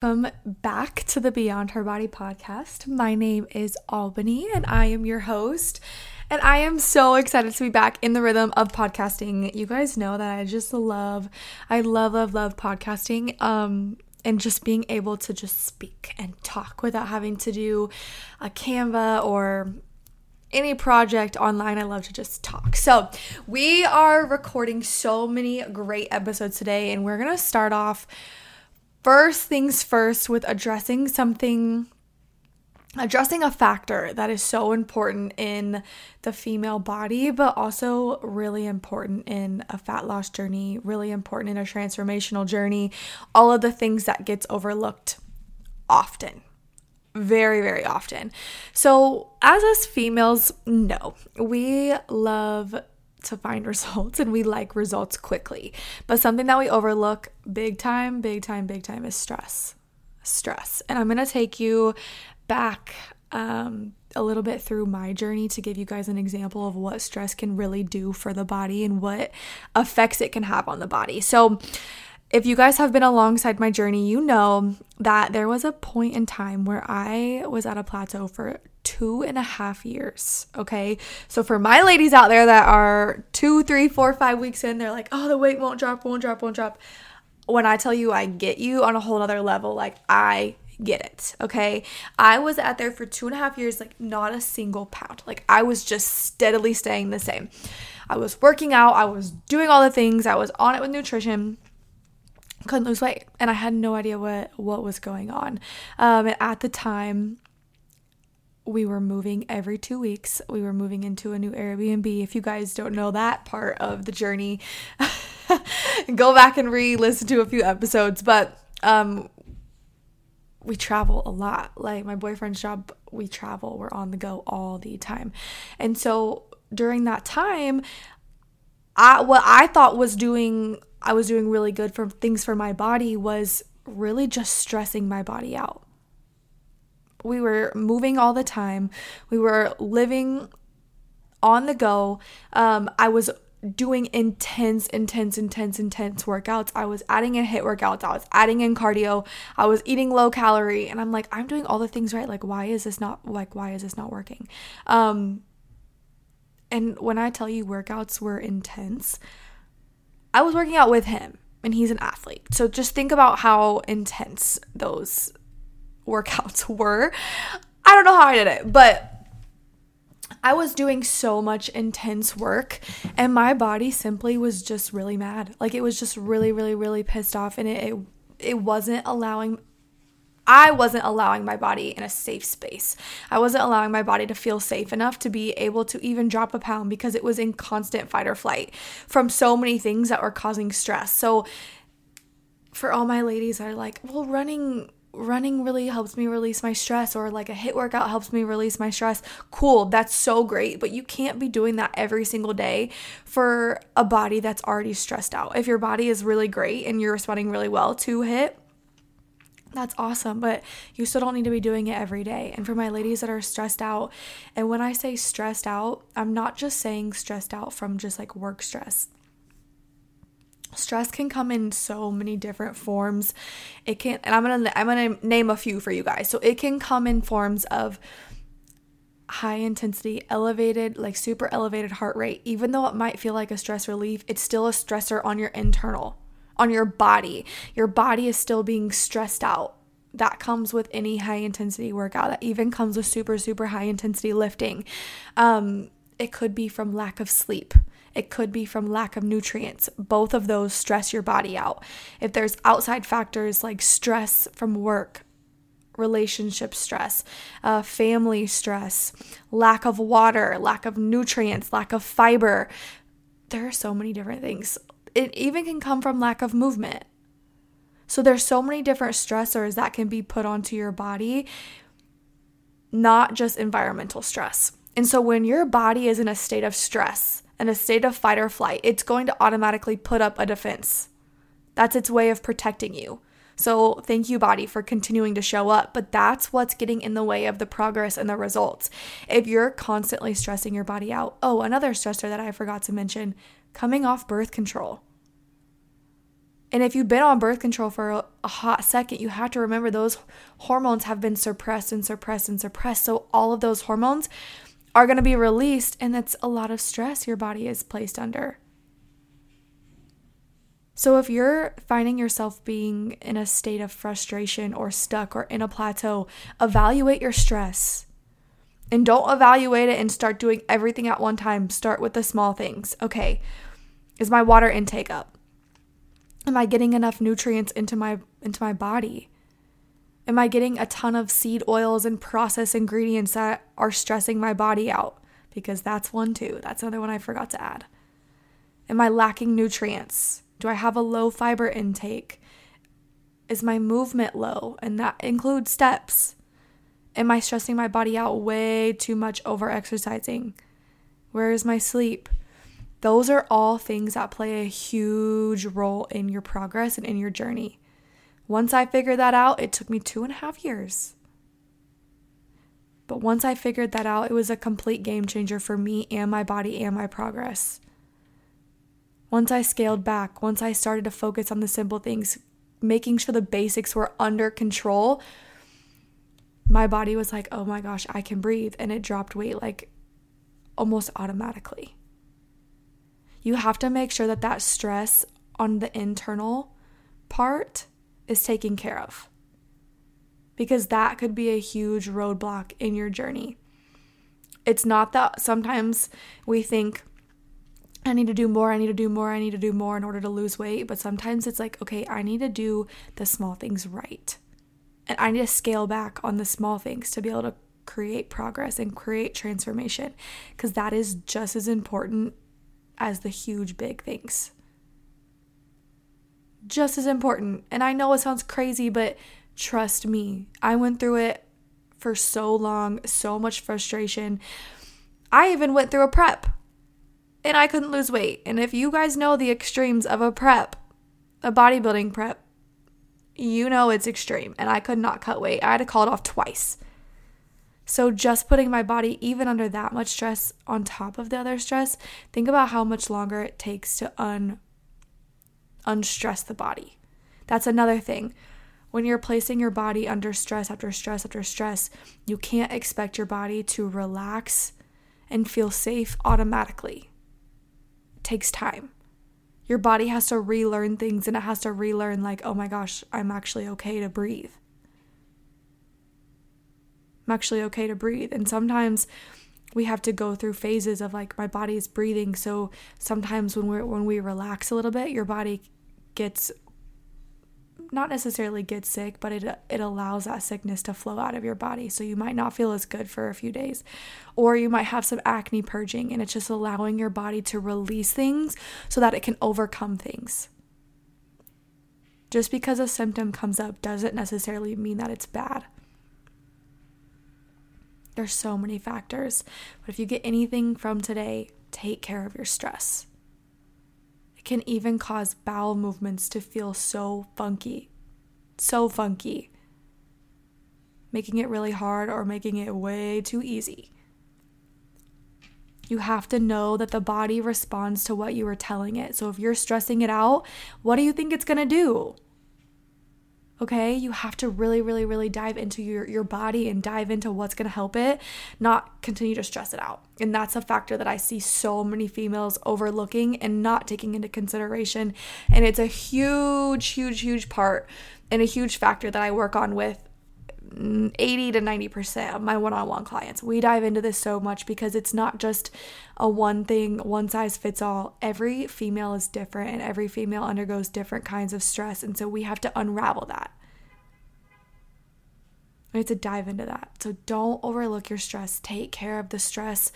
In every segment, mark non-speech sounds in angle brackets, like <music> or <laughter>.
Welcome back to the Beyond Her Body podcast. My name is Albany and I am your host. And I am so excited to be back in the rhythm of podcasting. You guys know that I just love, I love, love, love podcasting. Um, and just being able to just speak and talk without having to do a Canva or any project online. I love to just talk. So, we are recording so many great episodes today, and we're to start off first things first with addressing something addressing a factor that is so important in the female body, but also really important in a fat loss journey, really important in a transformational journey, all of the things that gets overlooked often. Very, very often. So, as us females know, we love to find <laughs> results and we like results quickly. But something that we overlook big time, big time, big time is stress. Stress. And I'm going to take you back um, a little bit through my journey to give you guys an example of what stress can really do for the body and what effects it can have on the body. So, if you guys have been alongside my journey, you know that there was a point in time where I was at a plateau for two and a half years. Okay. So for my ladies out there that are two, three, four, five weeks in, they're like, oh, the weight won't drop, won't drop, won't drop. When I tell you I get you on a whole other level, like I get it. Okay. I was out there for two and a half years, like not a single pound. Like I was just steadily staying the same. I was working out, I was doing all the things, I was on it with nutrition couldn't lose weight and i had no idea what what was going on um, at the time we were moving every two weeks. We were moving into a new Airbnb. If you guys don't know that part of the journey, <laughs> go back and re listen to a few episodes. But um, we travel a lot. Like my boyfriend's job, we travel, we're on the go all the time. And so during that time, I what I thought was doing I was doing really good for things for my body was really just stressing my body out we were moving all the time. We were living on the go. Um, I was doing intense, intense, intense, intense workouts. I was adding in HIIT workouts. I was adding in cardio. I was eating low calorie. And I'm like, I'm doing all the things right. Like, why is this not like why is this not working? Um and when I tell you workouts were intense, I was working out with him and he's an athlete. So just think about how intense those workouts <laughs> were. I don't know how I did it, but I was doing so much intense work and my body simply was just really mad. Like it was just really really really pissed off and it it, it wasn't allowing I wasn't allowing my body in a safe space. I wasn't allowing my body to feel safe enough to be able to even drop a pound because it was in constant fight or flight from so many things that were causing stress. So for all my ladies that are like, well, running running really helps me release my stress or like a HIIT workout helps me release my stress. Cool, that's so great, but you can't be doing that every single day for a body that's already stressed out. If your body is really great and you're responding really well to HIIT, that's awesome, but you still don't need to be doing it every day. And for my ladies that are stressed out, and when I say stressed out, I'm not just saying stressed out from just like work stress. Stress can come in so many different forms. It can and i'm gonna i'm gonna name a few for you guys. So it can come in forms of high intensity elevated like super elevated heart rate. Even though it might feel like a stress relief it's still a stressor on your internal on your body your body is still being stressed out that comes with any high intensity workout that even comes with super super high intensity lifting um it could be from lack of sleep it could be from lack of nutrients. Both of those stress your body out. If there's outside factors like stress from work, relationship stress, uh, family stress, lack of water, lack of nutrients, lack of fiber, there are so many different things. It even can come from lack of movement. So there's so many different stressors that can be put onto your body, not just environmental stress. And so when your body is in a state of stress, and a state of fight or flight, it's going to automatically put up a defense. That's its way of protecting you. So, thank you, body, for continuing to show up, but that's what's getting in the way of the progress and the results. If you're constantly stressing your body out, oh, another stressor that I forgot to mention coming off birth control. And if you've been on birth control for a, hot second, you have to remember those hormones have been suppressed and suppressed and suppressed. So all of those hormones are going to be released, and that's a lot of stress your body is placed under. So, if you're finding yourself being in a state of frustration or stuck or in a plateau, evaluate your stress. And don't evaluate it and start doing everything at one time. Start with the small things. Okay, is my water intake up? Am I getting enough nutrients into my into my body? Am I getting a ton of seed oils and processed ingredients that are stressing my body out? Because that's one too. That's another one I forgot to add. Am I lacking nutrients? Do I have a low fiber intake? Is my movement low? And that includes steps. Am I stressing my body out way too much over exercising? Where is my sleep? Those are all things that play a huge role in your progress and in your journey. Once I figured that out, it took me two and a half years. But once I figured that out, it was a complete game changer for me and my body and my progress. Once I scaled back, once I started to focus on the simple things, making sure the basics were under control, my body was like, oh my gosh, I can breathe. And it dropped weight like almost automatically. You have to make sure that that stress on the internal part is taken care of because that could be a huge roadblock in your journey. It's not that sometimes we think, I need to do more, I need to do more, I need to do more in order to lose weight. But sometimes it's like, okay, I need to do the small things right. And I need to scale back on the small things to be able to create progress and create transformation because that is just as important as the huge, big things. Just as important. And I know it sounds crazy, but trust me, I went through it for so long, so much frustration. I even went through a prep and I couldn't lose weight. And if you guys know the extremes of a prep, a bodybuilding prep, you know it's extreme. And I could not cut weight. I had to call it off twice. So, just putting my body even under that much stress on top of the other stress, think about how much longer it takes to un unstress the body. That's another thing. When you're placing your body under stress after stress after stress, you can't expect your body to relax and feel safe automatically. It takes time. Your body has to relearn things and it has to relearn, like, oh my gosh, I'm actually okay to breathe. I'm actually okay to breathe. And sometimes we have to go through phases of like my body is breathing. So sometimes when we're when we relax a little bit, your body gets not necessarily gets sick, but it it allows that sickness to flow out of your body. So you might not feel as good for a few days. Or you might have some acne purging and it's just allowing your body to release things so that it can overcome things. Just because a symptom comes up doesn't necessarily mean that it's bad. There's so many factors. But if you get anything from today, take care of your stress. It can even cause bowel movements to feel so funky. So funky. Making it really hard or making it way too easy. You have to know that the body responds to what you are telling it. So if you're stressing it out, what do you think it's going to do? Okay, you have to really, really, really dive into your, your body and dive into what's gonna help it, not continue to stress it out. And that's a factor that I see so many females overlooking and not taking into consideration. And it's a huge, huge, huge part and a huge factor that I work on with 80 to 90% of my one on one clients. We dive into this so much because it's not just a one thing, one size fits all. Every female is different and every female undergoes different kinds of stress. And so we have to unravel that. We have to dive into that. So don't overlook your stress. Take care of the stress,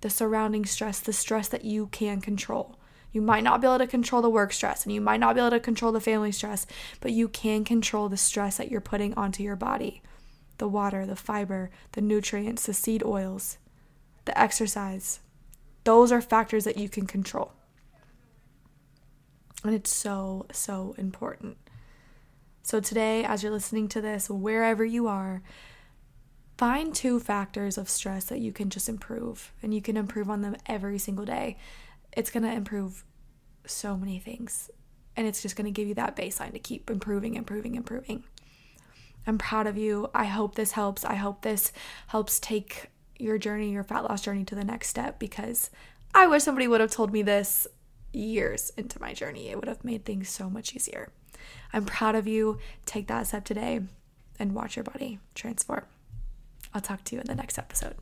the surrounding stress, the stress that you can control. You might not be able to control the work stress and you might not be able to control the family stress, but you can control the stress that you're putting onto your body the water, the fiber, the nutrients, the seed oils, the exercise. Those are factors that you can control. And it's so, so important. So, today, as you're listening to this, wherever you are, find two factors of stress that you can just improve, and you can improve on them every single day. It's going to improve so many things and it's just going to give you that baseline to keep improving, improving, improving. I'm proud of you. I hope this helps. I hope this helps take your journey, your fat loss journey to the next step because I wish somebody would have told me this years into my journey. It would have made things so much easier. I'm proud of you. Take that step today and watch your body transform. I'll talk to you in the next episode.